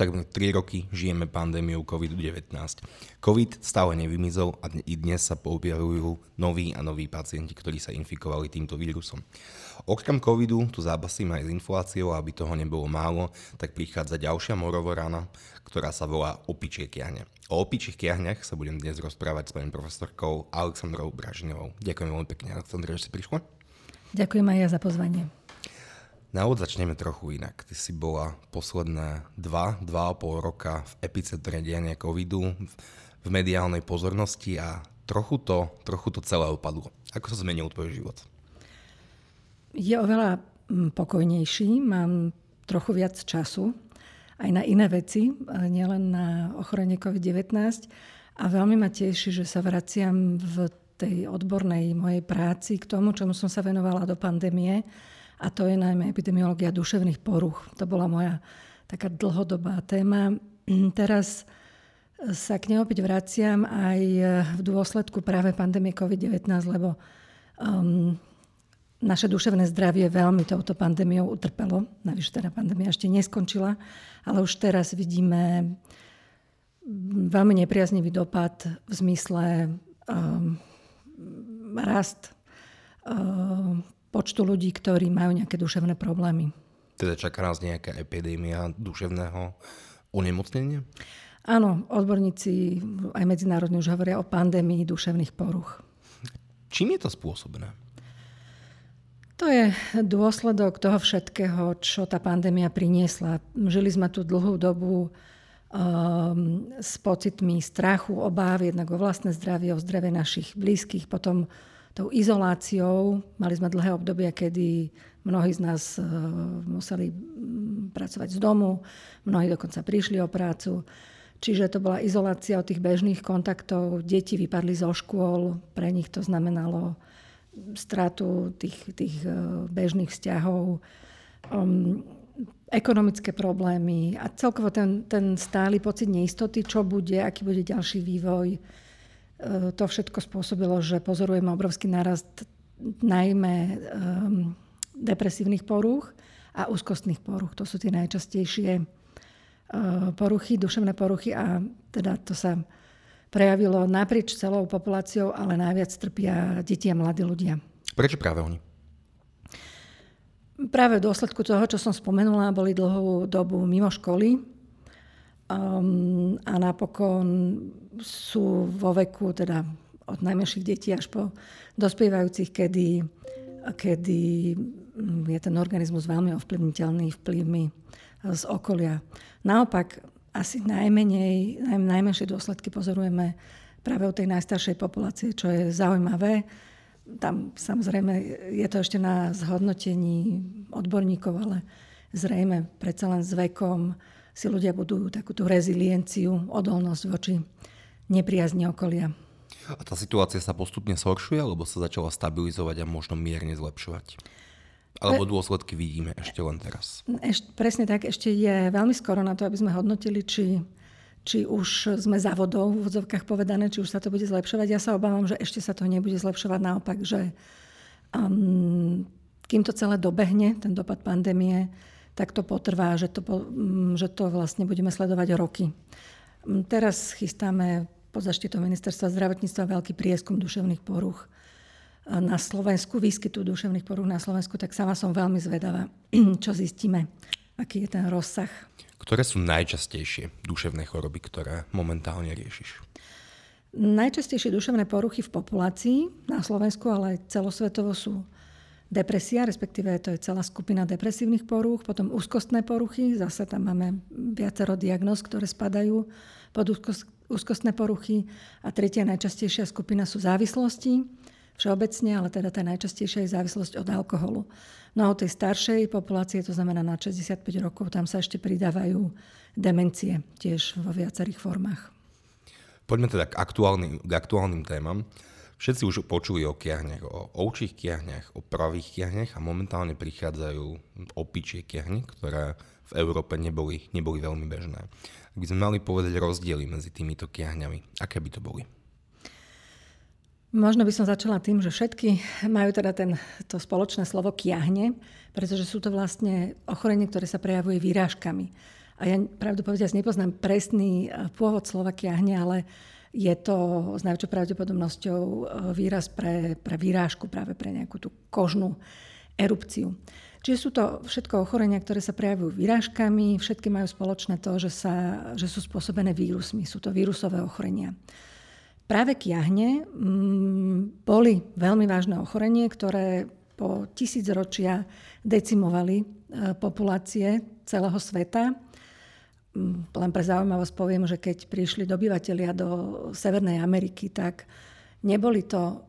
takmer 3 roky žijeme pandémiou COVID-19. COVID stále nevymizol a i dnes sa objavujú noví a noví pacienti, ktorí sa infikovali týmto vírusom. Okrem covidu tu zápasíme aj s infláciou a aby toho nebolo málo, tak prichádza ďalšia morovorana, ktorá sa volá opičie kiahne. O opičích kiahňach sa budem dnes rozprávať s pani profesorkou Aleksandrou Bražinovou. Ďakujem veľmi pekne, Aleksandra, že ste prišla. Ďakujem aj ja za pozvanie. Na úvod začneme trochu inak. Ty si bola posledné 2, 2,5 roka v epicentre diania covidu, v mediálnej pozornosti a trochu to, trochu to celé opadlo. Ako sa zmenil tvoj život? Je oveľa mm, pokojnejší, mám trochu viac času aj na iné veci, nielen na ochorenie COVID-19 a veľmi ma teší, že sa vraciam v tej odbornej mojej práci k tomu, čomu som sa venovala do pandémie a to je najmä epidemiológia duševných poruch. To bola moja taká dlhodobá téma. Teraz sa k nej opäť vraciam aj v dôsledku práve pandémie COVID-19, lebo um, naše duševné zdravie veľmi touto pandémiou utrpelo. Navyše teda pandémia ešte neskončila, ale už teraz vidíme veľmi nepriaznivý dopad v zmysle um, rast um, počtu ľudí, ktorí majú nejaké duševné problémy. Teda čaká nás nejaká epidémia duševného onemocnenia? Áno, odborníci aj medzinárodne už hovoria o pandémii duševných poruch. Čím je to spôsobené? To je dôsledok toho všetkého, čo tá pandémia priniesla. Žili sme tu dlhú dobu um, s pocitmi strachu, obáv, jednak o vlastné zdravie, o zdravie našich blízkych, potom tou izoláciou. Mali sme dlhé obdobia, kedy mnohí z nás uh, museli pracovať z domu, mnohí dokonca prišli o prácu. Čiže to bola izolácia od tých bežných kontaktov. Deti vypadli zo škôl, pre nich to znamenalo stratu tých, tých uh, bežných vzťahov, um, ekonomické problémy a celkovo ten, ten stály pocit neistoty, čo bude, aký bude ďalší vývoj to všetko spôsobilo, že pozorujeme obrovský nárast najmä depresívnych poruch a úzkostných poruch. To sú tie najčastejšie uh, poruchy, duševné poruchy a teda to sa prejavilo naprieč celou populáciou, ale najviac trpia deti a mladí ľudia. Prečo práve oni? Práve v dôsledku toho, čo som spomenula, boli dlhú dobu mimo školy, Um, a napokon sú vo veku teda od najmenších detí až po dospievajúcich, kedy, kedy je ten organizmus veľmi ovplyvniteľný vplyvmi z okolia. Naopak, asi najmenej, naj, najmenšie dôsledky pozorujeme práve u tej najstaršej populácie, čo je zaujímavé. Tam samozrejme je to ešte na zhodnotení odborníkov, ale zrejme predsa len s vekom si ľudia budujú takúto rezilienciu, odolnosť voči nepriazni okolia. A tá situácia sa postupne zhoršuje, alebo sa začala stabilizovať a možno mierne zlepšovať? Alebo dôsledky vidíme ešte len teraz? Eš, presne tak, ešte je veľmi skoro na to, aby sme hodnotili, či, či už sme za vodou, v vodzovkách povedané, či už sa to bude zlepšovať. Ja sa obávam, že ešte sa to nebude zlepšovať, naopak, že um, kým to celé dobehne, ten dopad pandémie, tak to potrvá, že to, mm, že to vlastne budeme sledovať roky. Mm, teraz chystáme pod zaštitou ministerstva zdravotníctva veľký prieskum duševných poruch na Slovensku, výskytu duševných poruch na Slovensku, tak sama som veľmi zvedavá, čo zistíme, aký je ten rozsah. Ktoré sú najčastejšie duševné choroby, ktoré momentálne riešiš? Najčastejšie duševné poruchy v populácii na Slovensku, ale aj celosvetovo sú depresia, respektíve to je celá skupina depresívnych porúch, potom úzkostné poruchy, zase tam máme viacero diagnóz, ktoré spadajú pod úzkostné poruchy a tretia najčastejšia skupina sú závislosti, všeobecne, ale teda tá najčastejšia je závislosť od alkoholu. No a u tej staršej populácie, to znamená na 65 rokov, tam sa ešte pridávajú demencie tiež vo viacerých formách. Poďme teda k aktuálnym, k aktuálnym témam. Všetci už počuli o kiahniach, o ovčích kiahniach, o pravých kiahniach a momentálne prichádzajú opičie kiahne, ktoré v Európe neboli, neboli veľmi bežné. Ak by sme mali povedať rozdiely medzi týmito kiahňami, aké by to boli? Možno by som začala tým, že všetky majú teda ten, to spoločné slovo kiahne, pretože sú to vlastne ochorenie, ktoré sa prejavuje výrážkami. a ja pravdu povedať, nepoznám presný pôvod slova kiahne, ale je to s najväčšou pravdepodobnosťou výraz pre, pre výrážku, práve pre nejakú tú kožnú erupciu. Čiže sú to všetko ochorenia, ktoré sa prejavujú výrážkami, všetky majú spoločné to, že, sa, že sú spôsobené vírusmi, sú to vírusové ochorenia. Práve kiahne mm, boli veľmi vážne ochorenie, ktoré po tisíc ročia decimovali e, populácie celého sveta. Len pre zaujímavosť poviem, že keď prišli dobyvatelia do Severnej Ameriky, tak neboli to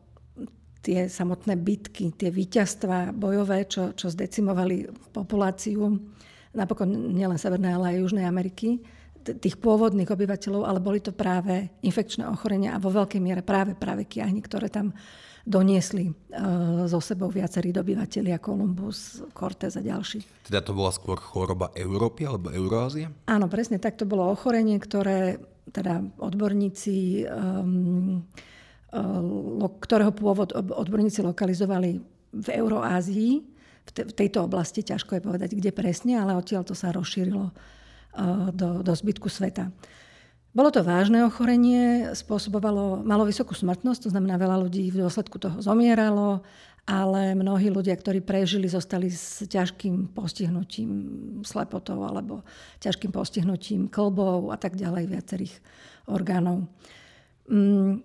tie samotné bitky, tie víťazstva bojové, čo, čo zdecimovali populáciu, napokon nielen Severnej, ale aj Južnej Ameriky, tých pôvodných obyvateľov, ale boli to práve infekčné ochorenia a vo veľkej miere práve práve kiahni, ktoré tam doniesli uh, so sebou viacerí dobyvateľia, Kolumbus, Cortés a ďalší. Teda to bola skôr choroba Európy alebo Eurózie? Áno, presne tak. To bolo ochorenie, ktoré teda odborníci um, ktorého pôvod odborníci lokalizovali v Euroázii, v tejto oblasti, ťažko je povedať, kde presne, ale odtiaľ to sa rozšírilo do, do zbytku sveta. Bolo to vážne ochorenie, spôsobovalo, malo vysokú smrtnosť, to znamená veľa ľudí v dôsledku toho zomieralo, ale mnohí ľudia, ktorí prežili, zostali s ťažkým postihnutím slepotou alebo ťažkým postihnutím klbov a tak ďalej viacerých orgánov. Mm,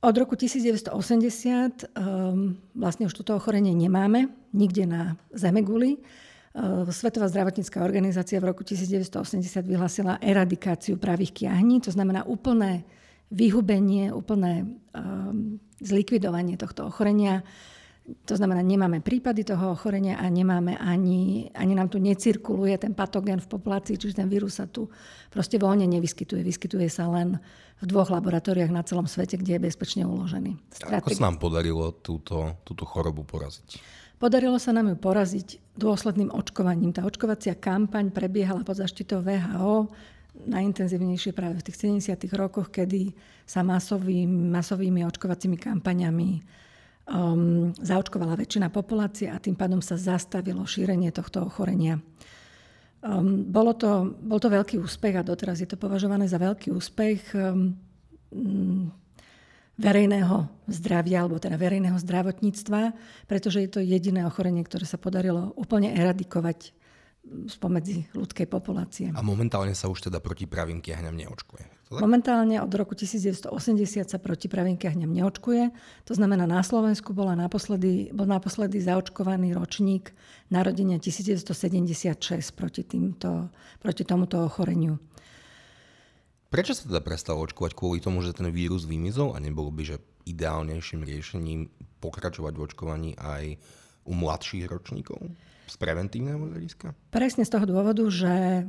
od roku 1980 um, ehm, vlastne už toto ochorenie nemáme nikde na Zemeguli. Uh, Svetová zdravotnícká organizácia v roku 1980 vyhlásila eradikáciu pravých kiahní, to znamená úplné vyhubenie, úplné um, zlikvidovanie tohto ochorenia to znamená, nemáme prípady toho ochorenia a nemáme ani, ani nám tu necirkuluje ten patogen v populácii, čiže ten vírus sa tu proste voľne nevyskytuje. Vyskytuje sa len v dvoch laboratóriách na celom svete, kde je bezpečne uložený. Strategi- Ako sa nám podarilo túto, túto chorobu poraziť? Podarilo sa nám ju poraziť dôsledným očkovaním. Tá očkovacia kampaň prebiehala pod zaštitou VHO, najintenzívnejšie práve v tých 70. rokoch, kedy sa masový, masovými očkovacími kampaňami um, zaočkovala väčšina populácie a tým pádom sa zastavilo šírenie tohto ochorenia. Um, bolo to, bol to veľký úspech a doteraz je to považované za veľký úspech um, verejného zdravia, alebo teda verejného zdravotníctva, pretože je to jediné ochorenie, ktoré sa podarilo úplne eradikovať spomedzi ľudskej populácie. A momentálne sa už teda proti pravým kiahňam neočkuje? Momentálne od roku 1980 sa proti pravým kiahňam neočkuje. To znamená, na Slovensku bola naposledy, bol naposledy zaočkovaný ročník narodenia 1976 proti, týmto, proti tomuto ochoreniu. Prečo sa teda prestalo očkovať? Kvôli tomu, že ten vírus vymizol a nebolo by, že ideálnejším riešením pokračovať v očkovaní aj u mladších ročníkov? Z preventívneho hľadiska? Presne z toho dôvodu, že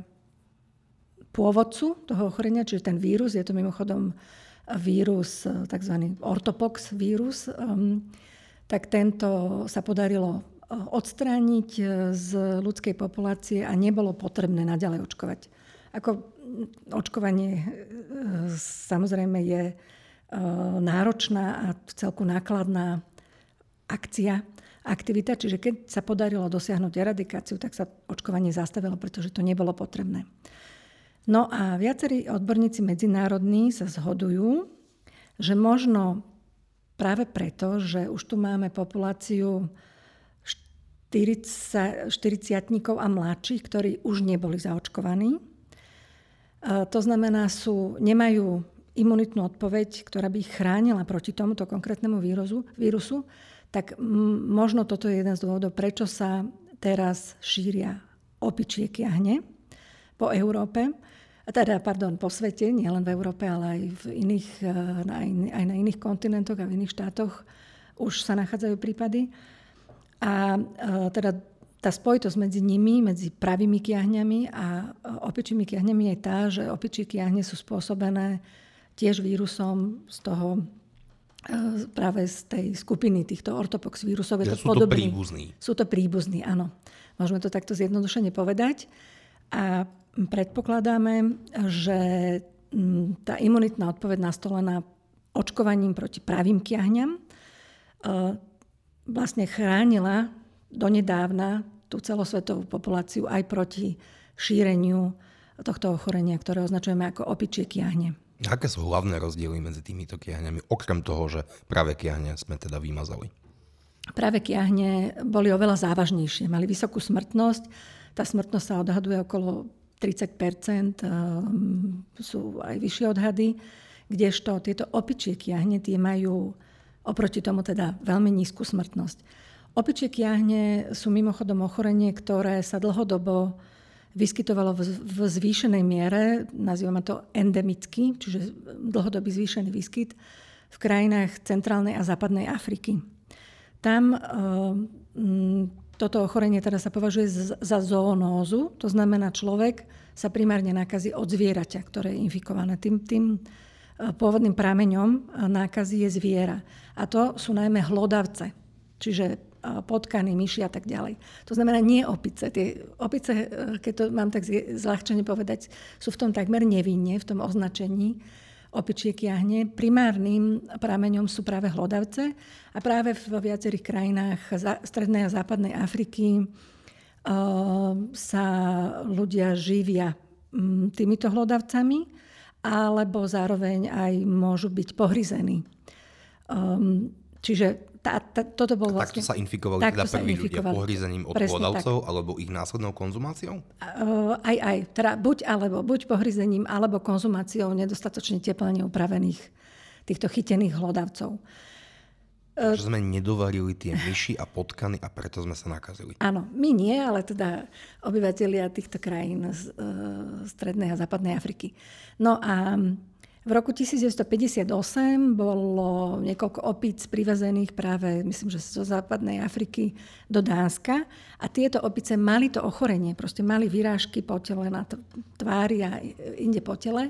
pôvodcu toho ochorenia, čiže ten vírus, je to mimochodom vírus, tzv. ortopox vírus, um, tak tento sa podarilo uh, odstrániť uh, z ľudskej populácie a nebolo potrebné naďalej očkovať. Ako očkovanie uh, samozrejme je náročná a celku nákladná akcia, aktivita, čiže keď sa podarilo dosiahnuť eradikáciu, tak sa očkovanie zastavilo, pretože to nebolo potrebné. No a viacerí odborníci medzinárodní sa zhodujú, že možno práve preto, že už tu máme populáciu 40, 40 a mladších, ktorí už neboli zaočkovaní. To znamená, sú, nemajú imunitnú odpoveď, ktorá by ich chránila proti tomuto konkrétnemu vírusu, vírusu, tak možno toto je jeden z dôvodov, prečo sa teraz šíria opičie kiahne po Európe teda, pardon, po svete, nielen v Európe, ale aj, v iných, eh, na, aj na iných kontinentoch a v iných štátoch už sa nachádzajú prípady. A eh, teda tá spojitosť medzi nimi, medzi pravými kiahňami a eh, opičími kiahňami je tá, že opičí kiahne sú spôsobené tiež vírusom z toho práve z tej skupiny týchto ortopox vírusov. Je to sú podobný. to príbuzní. Sú to príbuzní, áno. Môžeme to takto zjednodušene povedať. A predpokladáme, že tá imunitná odpoveď nastolená očkovaním proti pravým kiahňam e, vlastne chránila donedávna tú celosvetovú populáciu aj proti šíreniu tohto ochorenia, ktoré označujeme ako opičie kiahne. Aké sú hlavné rozdiely medzi týmito kiahňami, okrem toho, že práve kiahne sme teda vymazali? Práve kiahne boli oveľa závažnejšie, mali vysokú smrtnosť. Tá smrtnosť sa odhaduje okolo 30 ehm, sú aj vyššie odhady, kdežto tieto opičie kiahne tie majú oproti tomu teda veľmi nízku smrtnosť. Opičie kiahne sú mimochodom ochorenie, ktoré sa dlhodobo vyskytovalo v, zvýšenej miere, nazývame to endemicky, čiže dlhodobý zvýšený výskyt v krajinách centrálnej a západnej Afriky. Tam e, toto ochorenie teda sa považuje za zoonózu, to znamená človek sa primárne nakazí od zvieraťa, ktoré je infikované. Tým, tým e, pôvodným prameňom e, nákazy je zviera. A to sú najmä hlodavce, čiže potkany, myši a tak ďalej. To znamená nie opice. Tie opice, e, keď to mám tak zľahčene povedať, sú v tom takmer nevinne, v tom označení opičie kiahne. Primárnym prameňom sú práve hlodavce a práve v viacerých krajinách strednej a západnej Afriky sa ľudia živia týmito hlodavcami alebo zároveň aj môžu byť pohryzení. Čiže tá, tá, toto bol vlastne... Takto sa infikovali takto teda prví ľudia pohryzením od hlodavcov alebo ich následnou konzumáciou? Uh, aj, aj. Teda buď alebo, buď pohryzením alebo konzumáciou nedostatočne teplne upravených týchto chytených hlodavcov. Že sme nedovarili tie myši a potkany a preto sme sa nakazili. Áno, my nie, ale teda obyvateľia týchto krajín z uh, strednej a západnej Afriky. No a v roku 1958 bolo niekoľko opíc privezených práve, myslím, že zo západnej Afriky do Dánska a tieto opice mali to ochorenie, proste mali vyrážky po tele na tvári a inde po tele.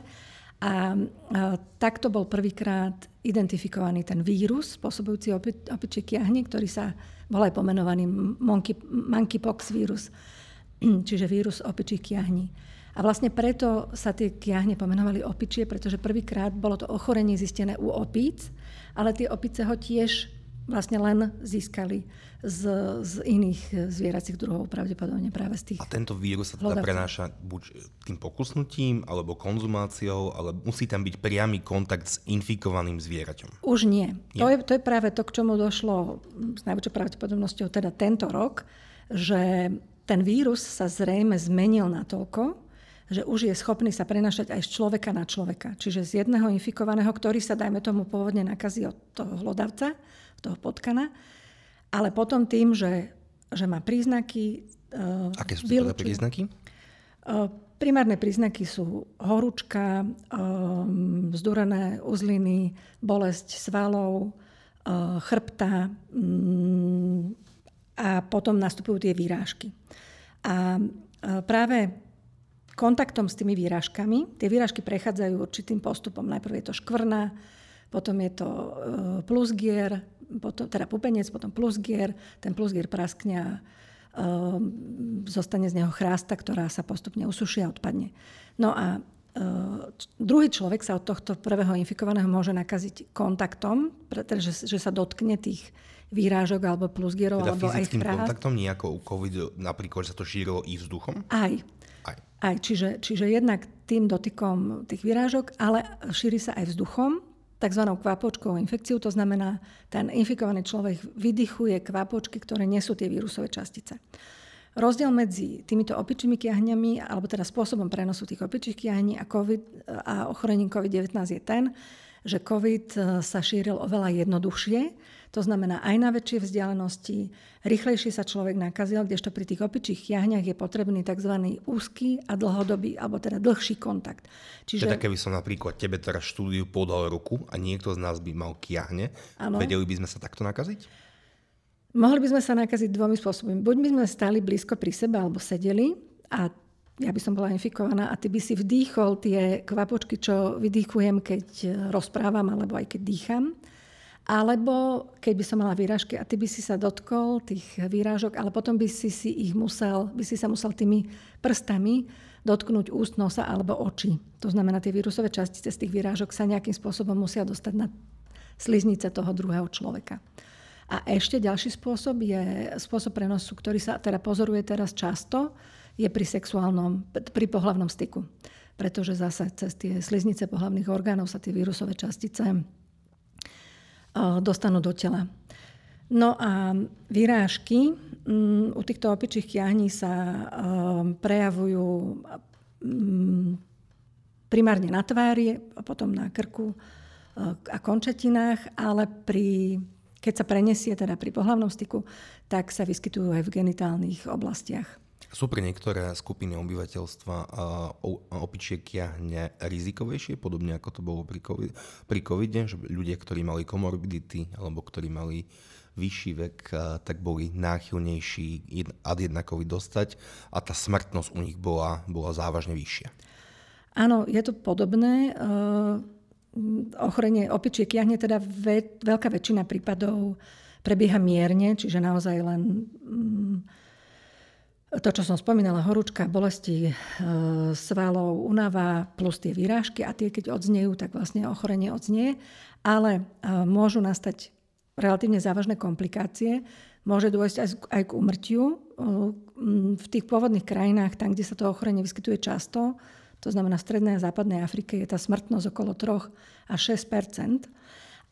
A, a takto bol prvýkrát identifikovaný ten vírus spôsobujúci opi, opičie kiahne, ktorý sa bol aj pomenovaný monkey, monkeypox vírus, čiže vírus opičích kiahní. A vlastne preto sa tie kiahne pomenovali opičie, pretože prvýkrát bolo to ochorenie zistené u opíc, ale tie opice ho tiež vlastne len získali z, z iných zvieracích druhov, pravdepodobne práve z tých. A tento vírus sa teda hlodavcov. prenáša buď tým pokusnutím, alebo konzumáciou, ale musí tam byť priamy kontakt s infikovaným zvieraťom. Už nie. nie. To, je, to je práve to, k čomu došlo s najväčšou pravdepodobnosťou teda tento rok, že ten vírus sa zrejme zmenil natoľko, že už je schopný sa prenašať aj z človeka na človeka. Čiže z jedného infikovaného, ktorý sa, dajme tomu, pôvodne nakazí od toho hlodavca, toho potkana, ale potom tým, že, že má príznaky... Uh, Aké sú to teda príznaky? Uh, primárne príznaky sú horúčka, um, uzliny, bolesť svalov, uh, chrbta um, a potom nastupujú tie výrážky. A práve kontaktom s tými výražkami. Tie výražky prechádzajú určitým postupom. Najprv je to škvrna, potom je to e, plusgier, potom, teda pupenec, potom plusgier, ten plusgier praskne a um, zostane z neho chrásta, ktorá sa postupne usuší a odpadne. No a uh, druhý človek sa od tohto prvého infikovaného môže nakaziť kontaktom, pretože že sa dotkne tých výrážok alebo plusgierov teda alebo aj chrás. kontaktom, nejako u COVID, napríklad, že sa to šírilo i vzduchom? Aj, aj, čiže, čiže jednak tým dotykom tých vyrážok, ale šíri sa aj vzduchom, tzv. kvapočkovou infekciou, to znamená, ten infikovaný človek vydychuje kvapočky, ktoré nie sú tie vírusové častice. Rozdiel medzi týmito opičími kiahňami, alebo teda spôsobom prenosu tých opičích kiahní a, COVID, a ochorením COVID-19 je ten, že COVID sa šíril oveľa jednoduchšie, to znamená aj na väčšie vzdialenosti, rýchlejšie sa človek nakazil, kdežto pri tých opičích jahňach je potrebný tzv. úzky a dlhodobý, alebo teda dlhší kontakt. Čiže... Teda keby som napríklad tebe teraz štúdiu podal ruku a niekto z nás by mal kiahne, ano. vedeli by sme sa takto nakaziť? Mohli by sme sa nakaziť dvomi spôsobmi. Buď by sme stali blízko pri sebe alebo sedeli a ja by som bola infikovaná a ty by si vdýchol tie kvapočky, čo vydýchujem, keď rozprávam alebo aj keď dýcham. Alebo keď by som mala výražky a ty by si sa dotkol tých výrážok, ale potom by si, si ich musel, by si sa musel tými prstami dotknúť úst, nosa alebo očí. To znamená, tie vírusové častice z tých výrážok sa nejakým spôsobom musia dostať na sliznice toho druhého človeka. A ešte ďalší spôsob je spôsob prenosu, ktorý sa teda pozoruje teraz často, je pri sexuálnom, pri pohlavnom styku. Pretože zase cez tie sliznice pohlavných orgánov sa tie vírusové častice dostanú do tela. No a vyrážky mm, u týchto opičích kiahní sa e, prejavujú mm, primárne na tvári, potom na krku e, a končetinách, ale pri, keď sa prenesie teda pri pohlavnom styku, tak sa vyskytujú aj v genitálnych oblastiach. Sú pre niektoré skupiny obyvateľstva opičie kiahne rizikovejšie, podobne ako to bolo pri, COVID, pri covide, že ľudia, ktorí mali komorbidity alebo ktorí mali vyšší vek, tak boli náchylnejší ad jedna COVID dostať a tá smrtnosť u nich bola, bola závažne vyššia. Áno, je to podobné. Ochorenie opičie kiahne teda ve, veľká väčšina prípadov prebieha mierne, čiže naozaj len mm, to, čo som spomínala, horúčka, bolesti e, svalov, únava plus tie výrážky a tie, keď odznejú, tak vlastne ochorenie odznie, ale e, môžu nastať relatívne závažné komplikácie, môže dôjsť aj, aj k umrtiu. E, v tých pôvodných krajinách, tam, kde sa to ochorenie vyskytuje často, to znamená v Strednej a Západnej Afrike, je tá smrtnosť okolo 3 až 6%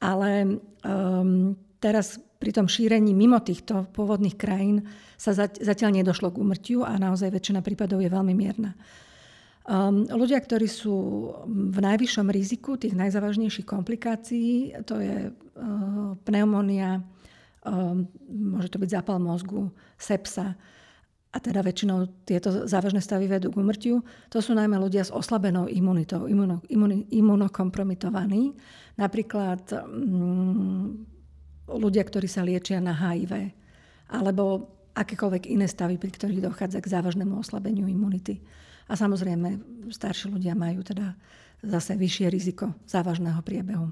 ale um, teraz pri tom šírení mimo týchto pôvodných krajín sa zatiaľ nedošlo k umrtiu a naozaj väčšina prípadov je veľmi mierna. Um, ľudia, ktorí sú v najvyššom riziku tých najzávažnejších komplikácií, to je uh, pneumónia, um, môže to byť zápal mozgu, sepsa, a teda väčšinou tieto závažné stavy vedú k umrtiu, to sú najmä ľudia s oslabenou imunitou, imuno, imun, imunokompromitovaní. Napríklad um, ľudia, ktorí sa liečia na HIV, alebo akékoľvek iné stavy, pri ktorých dochádza k závažnému oslabeniu imunity. A samozrejme, starší ľudia majú teda zase vyššie riziko závažného priebehu.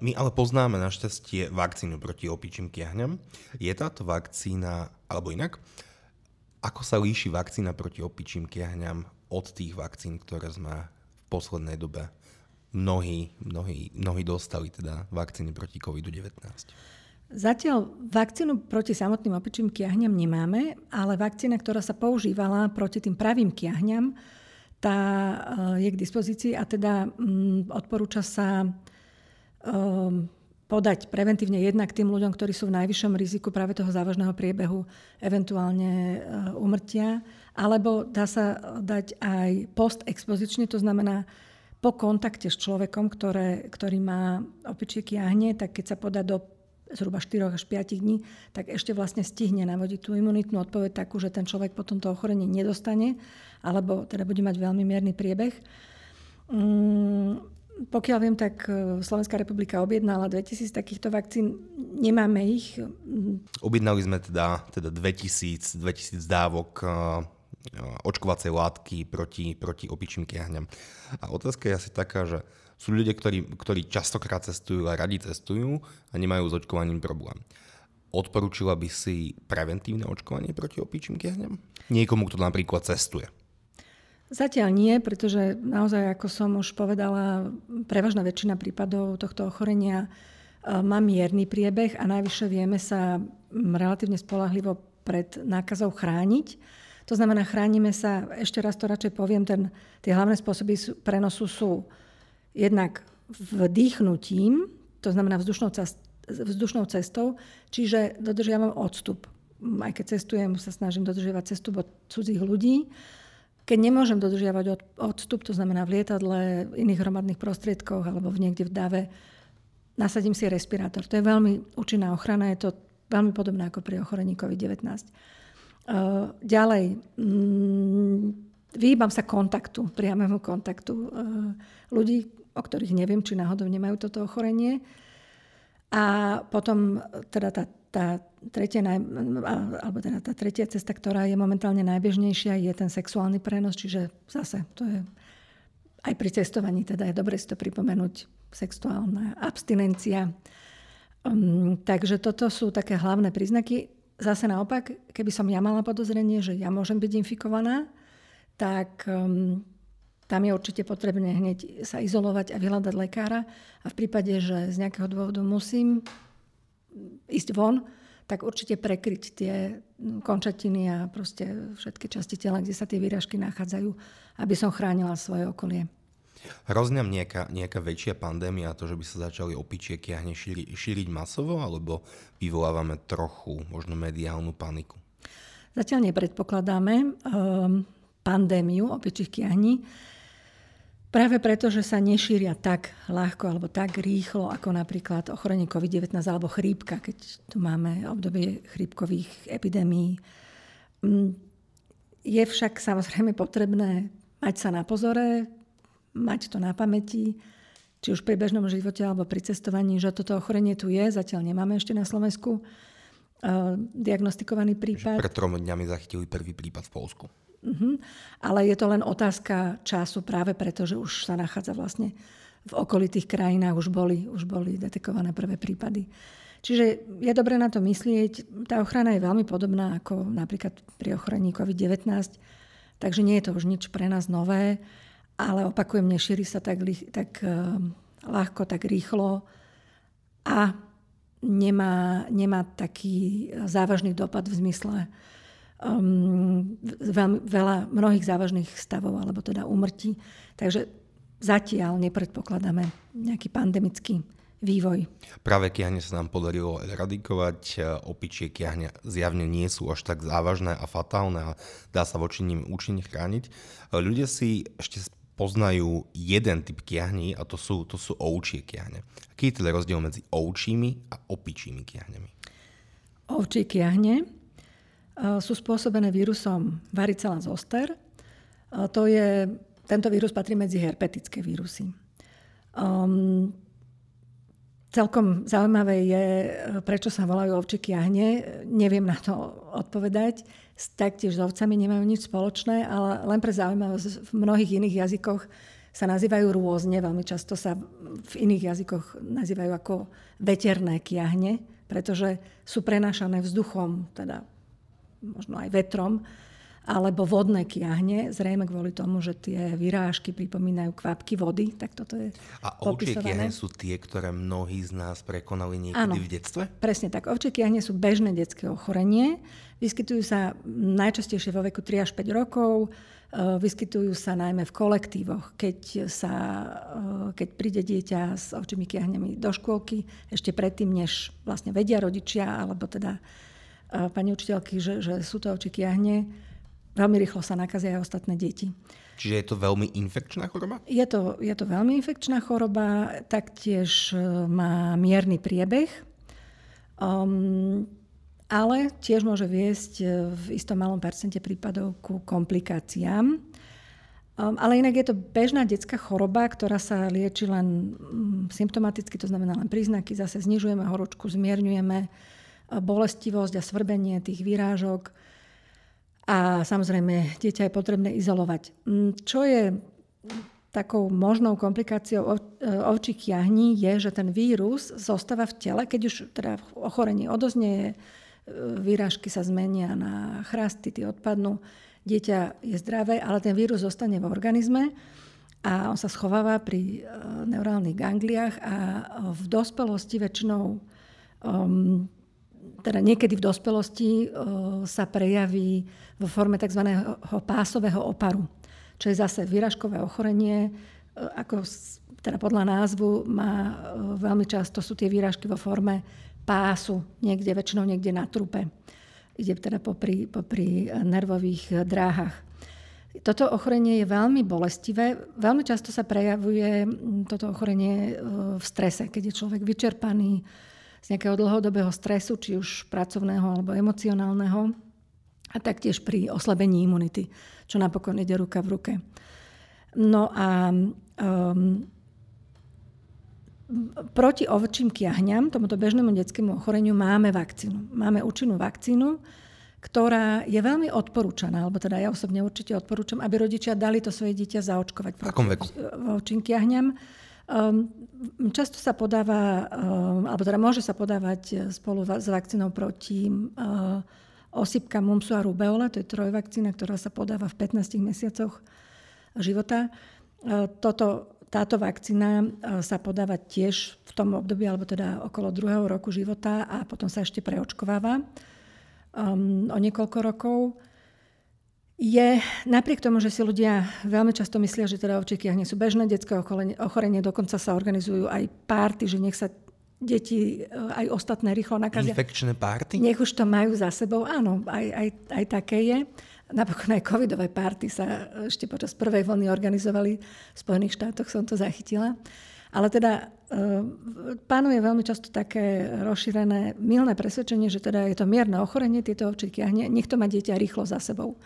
My ale poznáme našťastie vakcínu proti opičím kiahňam. Je táto vakcína, alebo inak, ako sa líši vakcína proti opičím kiahňam od tých vakcín, ktoré sme v poslednej dobe mnohí, mnohí, mnohí dostali teda vakcíny proti COVID-19? Zatiaľ vakcínu proti samotným opičím kiahňam nemáme, ale vakcína, ktorá sa používala proti tým pravým kiahňam, tá eh, je k dispozícii a teda mm, odporúča sa um, podať preventívne jednak tým ľuďom, ktorí sú v najvyššom riziku práve toho závažného priebehu, eventuálne umrtia, alebo dá sa dať aj postexpozične, to znamená po kontakte s človekom, ktoré, ktorý má opičie kiahne, tak keď sa podá do zhruba 4 až 5 dní, tak ešte vlastne stihne navodiť tú imunitnú odpoveď takú, že ten človek potom to ochorenie nedostane, alebo teda bude mať veľmi mierny priebeh. Mm, pokiaľ viem, tak e, Slovenská republika objednala 2000 takýchto vakcín. Nemáme ich. Objednali sme teda, teda 2000, 2000 dávok očkovacej látky proti, proti opičím kiahňam. A otázka je asi taká, že sú ľudia, ktorí, ktorí častokrát cestujú a radi cestujú a nemajú s očkovaním problém. Odporúčila by si preventívne očkovanie proti opičím kiahňam? Niekomu, kto napríklad cestuje. Zatiaľ nie, pretože naozaj, ako som už povedala, prevažná väčšina prípadov tohto ochorenia e, má mierny priebeh a najvyššie vieme sa relatívne spolahlivo pred nákazou chrániť. To znamená, chránime sa, ešte raz to radšej poviem, ten, tie hlavné spôsoby prenosu sú jednak vdýchnutím, to znamená vzdušnou, vzdušnou cestou, čiže dodržiavam odstup. Aj keď cestujem, sa snažím dodržiavať cestu od cudzích ľudí. Keď nemôžem dodržiavať odstup, to znamená v lietadle, v iných hromadných prostriedkoch alebo v niekde v dave, nasadím si respirátor. To je veľmi účinná ochrana, je to veľmi podobné ako pri ochorení COVID-19. Eh, ďalej, mm, vyhýbam sa kontaktu, priamému kontaktu eh, ľudí, o ktorých neviem, či náhodou nemajú toto ochorenie. A potom teda tá, tá, tretia, alebo teda tá tretia cesta, ktorá je momentálne najbežnejšia, je ten sexuálny prenos, čiže zase to je aj pri cestovaní, teda je dobre si to pripomenúť, sexuálna abstinencia. Um, takže toto sú také hlavné príznaky zase naopak, keby som ja mala podozrenie, že ja môžem byť infikovaná, tak um, tam je určite potrebné hneď sa izolovať a vyhľadať lekára. A v prípade, že z nejakého dôvodu musím ísť von, tak určite prekryť tie končatiny a proste všetky časti tela, kde sa tie výražky nachádzajú, aby som chránila svoje okolie. Hrozňa nejaká, nejaká väčšia pandémia, to, že by sa začali opičie kiahne šíri, šíriť masovo, alebo vyvolávame trochu možno mediálnu paniku? Zatiaľ nepredpokladáme um, pandémiu opičích kiahní, práve preto, že sa nešíria tak ľahko alebo tak rýchlo, ako napríklad ochorenie COVID-19 alebo chrípka, keď tu máme obdobie chrípkových epidémií. Mm, je však samozrejme potrebné mať sa na pozore, mať to na pamäti, či už pri bežnom živote alebo pri cestovaní, že toto ochorenie tu je, zatiaľ nemáme ešte na Slovensku uh, diagnostikovaný prípad. Že pred tromi dňami zachytili prvý prípad v Polsku. Uh-huh. Ale je to len otázka času práve preto, že už sa nachádza vlastne v okolitých krajinách, už boli, už boli detekované prvé prípady. Čiže je dobré na to myslieť. Tá ochrana je veľmi podobná ako napríklad pri ochorení COVID-19, takže nie je to už nič pre nás nové ale opakujem, nešíri sa tak, tak uh, ľahko, tak rýchlo a nemá, nemá taký závažný dopad v zmysle um, veľmi, veľa mnohých závažných stavov, alebo teda úmrtí. Takže zatiaľ nepredpokladáme nejaký pandemický vývoj. Práve kiahne sa nám podarilo eradikovať. Opičie kiahne zjavne nie sú až tak závažné a fatálne a dá sa voči ním účinne chrániť. Ľudia si ešte poznajú jeden typ kiahní a to sú, to sú ovčie kiahne. Aký je teda rozdiel medzi ovčími a opičími kiahnemi? Ovčie kiahne sú spôsobené vírusom varicella zoster. To je, tento vírus patrí medzi herpetické vírusy. Um, celkom zaujímavé je, prečo sa volajú ovčie kiahne. Neviem na to odpovedať taktiež s ovcami nemajú nič spoločné, ale len pre zaujímavosť v mnohých iných jazykoch sa nazývajú rôzne. Veľmi často sa v iných jazykoch nazývajú ako veterné kiahne, pretože sú prenášané vzduchom, teda možno aj vetrom alebo vodné kiahne, zrejme kvôli tomu, že tie vyrážky pripomínajú kvapky vody, tak toto je A ovčie kiahne sú tie, ktoré mnohí z nás prekonali niekedy Áno, v detstve? presne tak. Ovčie kiahne sú bežné detské ochorenie. Vyskytujú sa najčastejšie vo veku 3 až 5 rokov. E, vyskytujú sa najmä v kolektívoch, keď, sa, e, keď príde dieťa s ovčími kiahnemi do škôlky, ešte predtým, než vlastne vedia rodičia, alebo teda e, pani učiteľky, že, že sú to ovčí kiahne, veľmi rýchlo sa nakazia aj ostatné deti. Čiže je to veľmi infekčná choroba? Je to, je to veľmi infekčná choroba, taktiež e, má mierny priebeh, um, ale tiež môže viesť e, v istom malom percente prípadov ku komplikáciám. Um, ale inak je to bežná detská choroba, ktorá sa lieči len um, symptomaticky, to znamená len príznaky. Zase znižujeme horúčku, zmierňujeme e, bolestivosť a svrbenie tých výrážok a samozrejme, dieťa je potrebné izolovať. Mm, čo je takou možnou komplikáciou e, ovčích jahní je, že ten vírus zostáva v tele, keď už teda ochorenie odoznie, e, výražky sa zmenia na chrasty, tie odpadnú, dieťa je zdravé, ale ten vírus zostane v organizme a on sa schováva pri e, neurálnych gangliách a v dospelosti väčšinou um, teda niekedy v dospelosti e, sa prejaví vo forme tzv. pásového oparu, čo je zase výražkové ochorenie, e, ako teda podľa názvu má e, veľmi často sú tie výražky vo forme pásu, niekde, väčšinou niekde na trupe. Ide teda popri, popri nervových dráhach. Toto ochorenie je veľmi bolestivé. Veľmi často sa prejavuje toto ochorenie v strese, keď je človek vyčerpaný, z nejakého dlhodobého stresu, či už pracovného alebo emocionálneho a taktiež pri oslabení imunity, čo napokon ide ruka v ruke. No a um, proti ovčím kiahňam, tomuto bežnému detskému ochoreniu, máme vakcínu. Máme účinnú vakcínu, ktorá je veľmi odporúčaná, alebo teda ja osobne určite odporúčam, aby rodičia dali to svoje dieťa zaočkovať proti ovčím kiahňam často sa podáva, um, alebo teda môže sa podávať eh, spolu s vakcínou proti uh, osýpka mumsu a rubeola, to je trojvakcína, ktorá sa podáva v 15 mesiacoch života. Uh, toto, táto vakcína e, sa podáva tiež v tom období, alebo teda okolo druhého roku života a potom sa ešte preočkováva um, o niekoľko rokov. Je napriek tomu, že si ľudia veľmi často myslia, že teda ovčíky nie sú bežné detské ochorenie, dokonca sa organizujú aj párty, že nech sa deti e, aj ostatné rýchlo nakazia. Infekčné párty? Nech už to majú za sebou, áno, aj, aj, aj také je. Napokon aj covidové párty sa ešte počas prvej vlny organizovali v Spojených štátoch, som to zachytila. Ale teda e, pánuje veľmi často také rozšírené milné presvedčenie, že teda je to mierne ochorenie tieto ovčíky a nech to má dieťa rýchlo za sebou.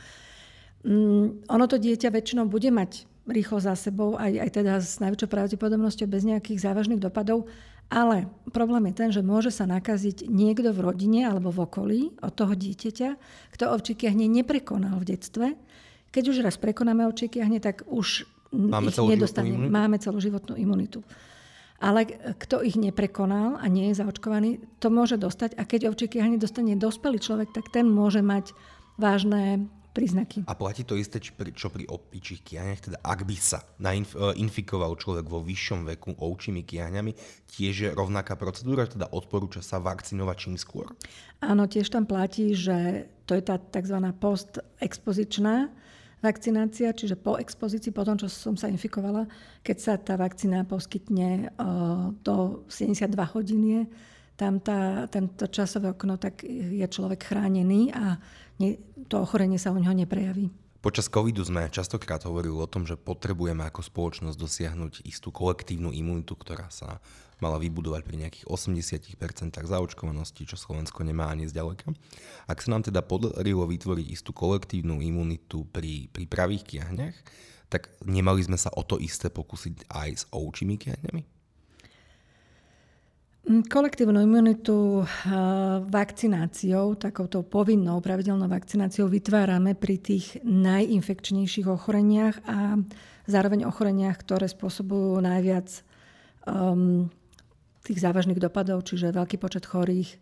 Mm, ono to dieťa väčšinou bude mať rýchlo za sebou, aj, aj teda s najväčšou pravdepodobnosťou bez nejakých závažných dopadov, ale problém je ten, že môže sa nakaziť niekto v rodine alebo v okolí od toho dieťaťa, kto ovčíky hneď neprekonal v detstve. Keď už raz prekonáme ovčíky hneď, tak už Máme ich nedostaneme. Máme celoživotnú imunitu. Ale kto ich neprekonal a nie je zaočkovaný, to môže dostať. A keď ovčíky hneď dostane dospelý človek, tak ten môže mať vážne príznaky. A platí to isté, či pri, čo pri opičích kiahňach, teda ak by sa nainf- e, infikoval človek vo vyššom veku ovčími kiahňami, tiež je rovnaká procedúra, teda odporúča sa vakcinovať čím skôr? Áno, tiež tam platí, že to je tá tzv. postexpozičná vakcinácia, čiže po expozícii, po tom, čo som sa infikovala, keď sa tá vakcína poskytne uh, do 72 hodín je, tam tá, tento časové okno, tak je človek chránený a to ochorenie sa u neho neprejaví. Počas covidu sme častokrát hovorili o tom, že potrebujeme ako spoločnosť dosiahnuť istú kolektívnu imunitu, ktorá sa mala vybudovať pri nejakých 80% zaočkovanosti, čo Slovensko nemá ani zďaleka. Ak sa nám teda podarilo vytvoriť istú kolektívnu imunitu pri, pri pravých kiahňach, tak nemali sme sa o to isté pokúsiť aj s ovčími kiahňami? Mm, kolektívnu imunitu vakcináciou, takouto povinnou pravidelnou vakcináciou vytvárame pri tých najinfekčnejších ochoreniach a zároveň ochoreniach, ktoré spôsobujú najviac um, tých závažných dopadov, čiže veľký počet chorých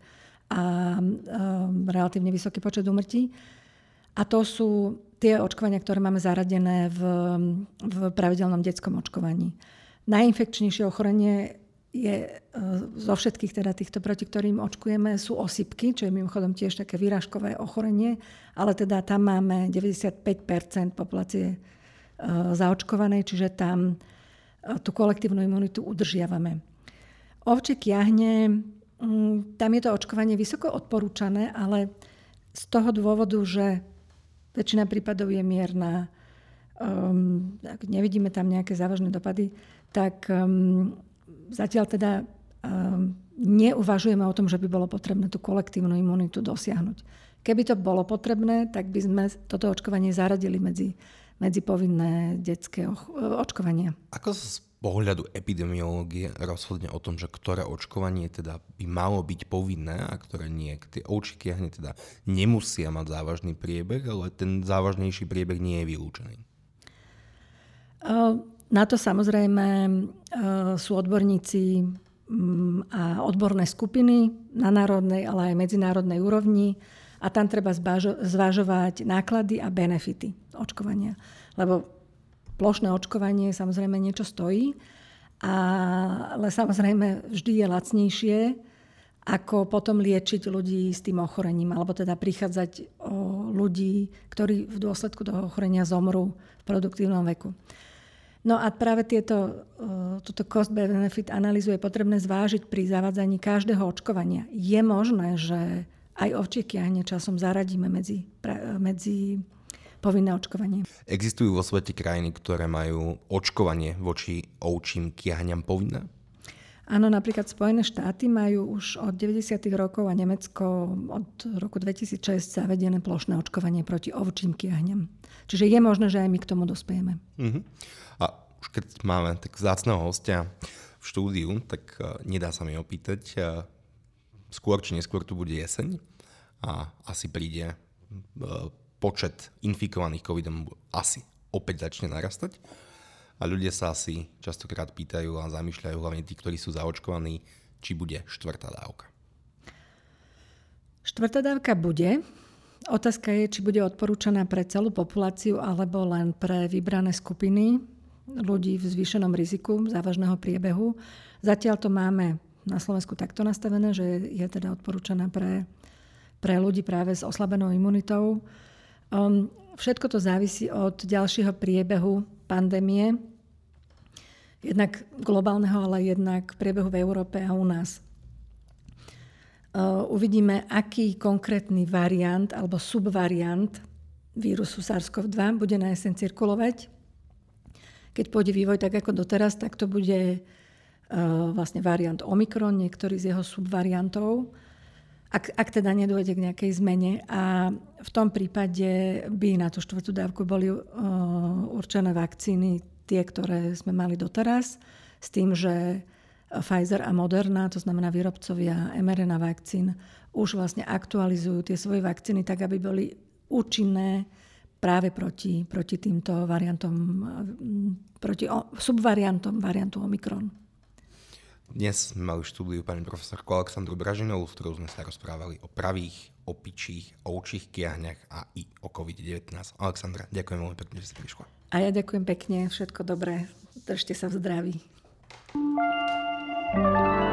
a um, relatívne vysoký počet umrtí. A to sú tie očkovania, ktoré máme zaradené v, v pravidelnom detskom očkovaní. Najinfekčnejšie ochorenie je e, zo všetkých teda týchto, proti ktorým očkujeme, sú osypky, čo je mimochodom tiež také výražkové ochorenie, ale teda tam máme 95 populácie e, zaočkovanej, čiže tam e, tú kolektívnu imunitu udržiavame. Ovčie kiahne, mm, tam je to očkovanie vysoko odporúčané, ale z toho dôvodu, že väčšina prípadov je mierna, um, nevidíme tam nejaké závažné dopady, tak um, zatiaľ teda um, neuvažujeme o tom, že by bolo potrebné tú kolektívnu imunitu dosiahnuť. Keby to bolo potrebné, tak by sme toto očkovanie zaradili medzi, medzi povinné detské očkovanie. Ako z pohľadu epidemiológie rozhodne o tom, že ktoré očkovanie teda by malo byť povinné a ktoré nie. Tie očiky teda nemusia mať závažný priebeh, ale ten závažnejší priebeh nie je vylúčený. Uh, na to samozrejme e, sú odborníci mm, a odborné skupiny na národnej, ale aj medzinárodnej úrovni a tam treba zvážovať náklady a benefity očkovania. Lebo plošné očkovanie samozrejme niečo stojí, ale samozrejme vždy je lacnejšie, ako potom liečiť ľudí s tým ochorením, alebo teda prichádzať o ľudí, ktorí v dôsledku toho ochorenia zomrú v produktívnom veku. No a práve tieto, e, túto cost-benefit analýzu je potrebné zvážiť pri zavádzaní každého očkovania. Je možné, že aj ovčie kiahne časom zaradíme medzi, medzi povinné očkovanie. Existujú vo svete krajiny, ktoré majú očkovanie voči ovčím kiahňam povinné? Áno, napríklad Spojené štáty majú už od 90. rokov a Nemecko od roku 2006 zavedené plošné očkovanie proti ovčím kiahňam. Čiže je možné, že aj my k tomu dospejeme. Uh-huh. A už keď máme tak zácného hostia v štúdiu, tak uh, nedá sa mi opýtať, uh, skôr či neskôr tu bude jeseň a asi príde uh, počet infikovaných covidom asi opäť začne narastať. A ľudia sa asi častokrát pýtajú a zamýšľajú, hlavne tí, ktorí sú zaočkovaní, či bude štvrtá dávka. Štvrtá dávka bude. Otázka je, či bude odporúčaná pre celú populáciu alebo len pre vybrané skupiny ľudí v zvýšenom riziku závažného priebehu. Zatiaľ to máme na Slovensku takto nastavené, že je teda odporúčaná pre, pre ľudí práve s oslabenou imunitou. Um, všetko to závisí od ďalšieho priebehu pandémie, jednak globálneho, ale jednak priebehu v Európe a u nás. Uh, uvidíme, aký konkrétny variant alebo subvariant vírusu SARS-CoV-2 bude na jeseň cirkulovať. Keď pôjde vývoj tak ako doteraz, tak to bude uh, vlastne variant Omikron, niektorý z jeho subvariantov ak, ak teda nedôjde k nejakej zmene. A v tom prípade by na tú štvrtú dávku boli uh, určené vakcíny, tie, ktoré sme mali doteraz, s tým, že Pfizer a Moderna, to znamená výrobcovia mRNA vakcín, už vlastne aktualizujú tie svoje vakcíny tak, aby boli účinné práve proti, proti týmto variantom, proti subvariantom variantu Omikron. Dnes sme mali štúdiu pani profesorku Aleksandru Bražinovú, s ktorou sme sa rozprávali o pravých, opičích, ovčích kiahňach a i o COVID-19. Alexandra, ďakujem veľmi pekne, že ste prišla. A ja ďakujem pekne, všetko dobré. Držte sa v zdraví. thank you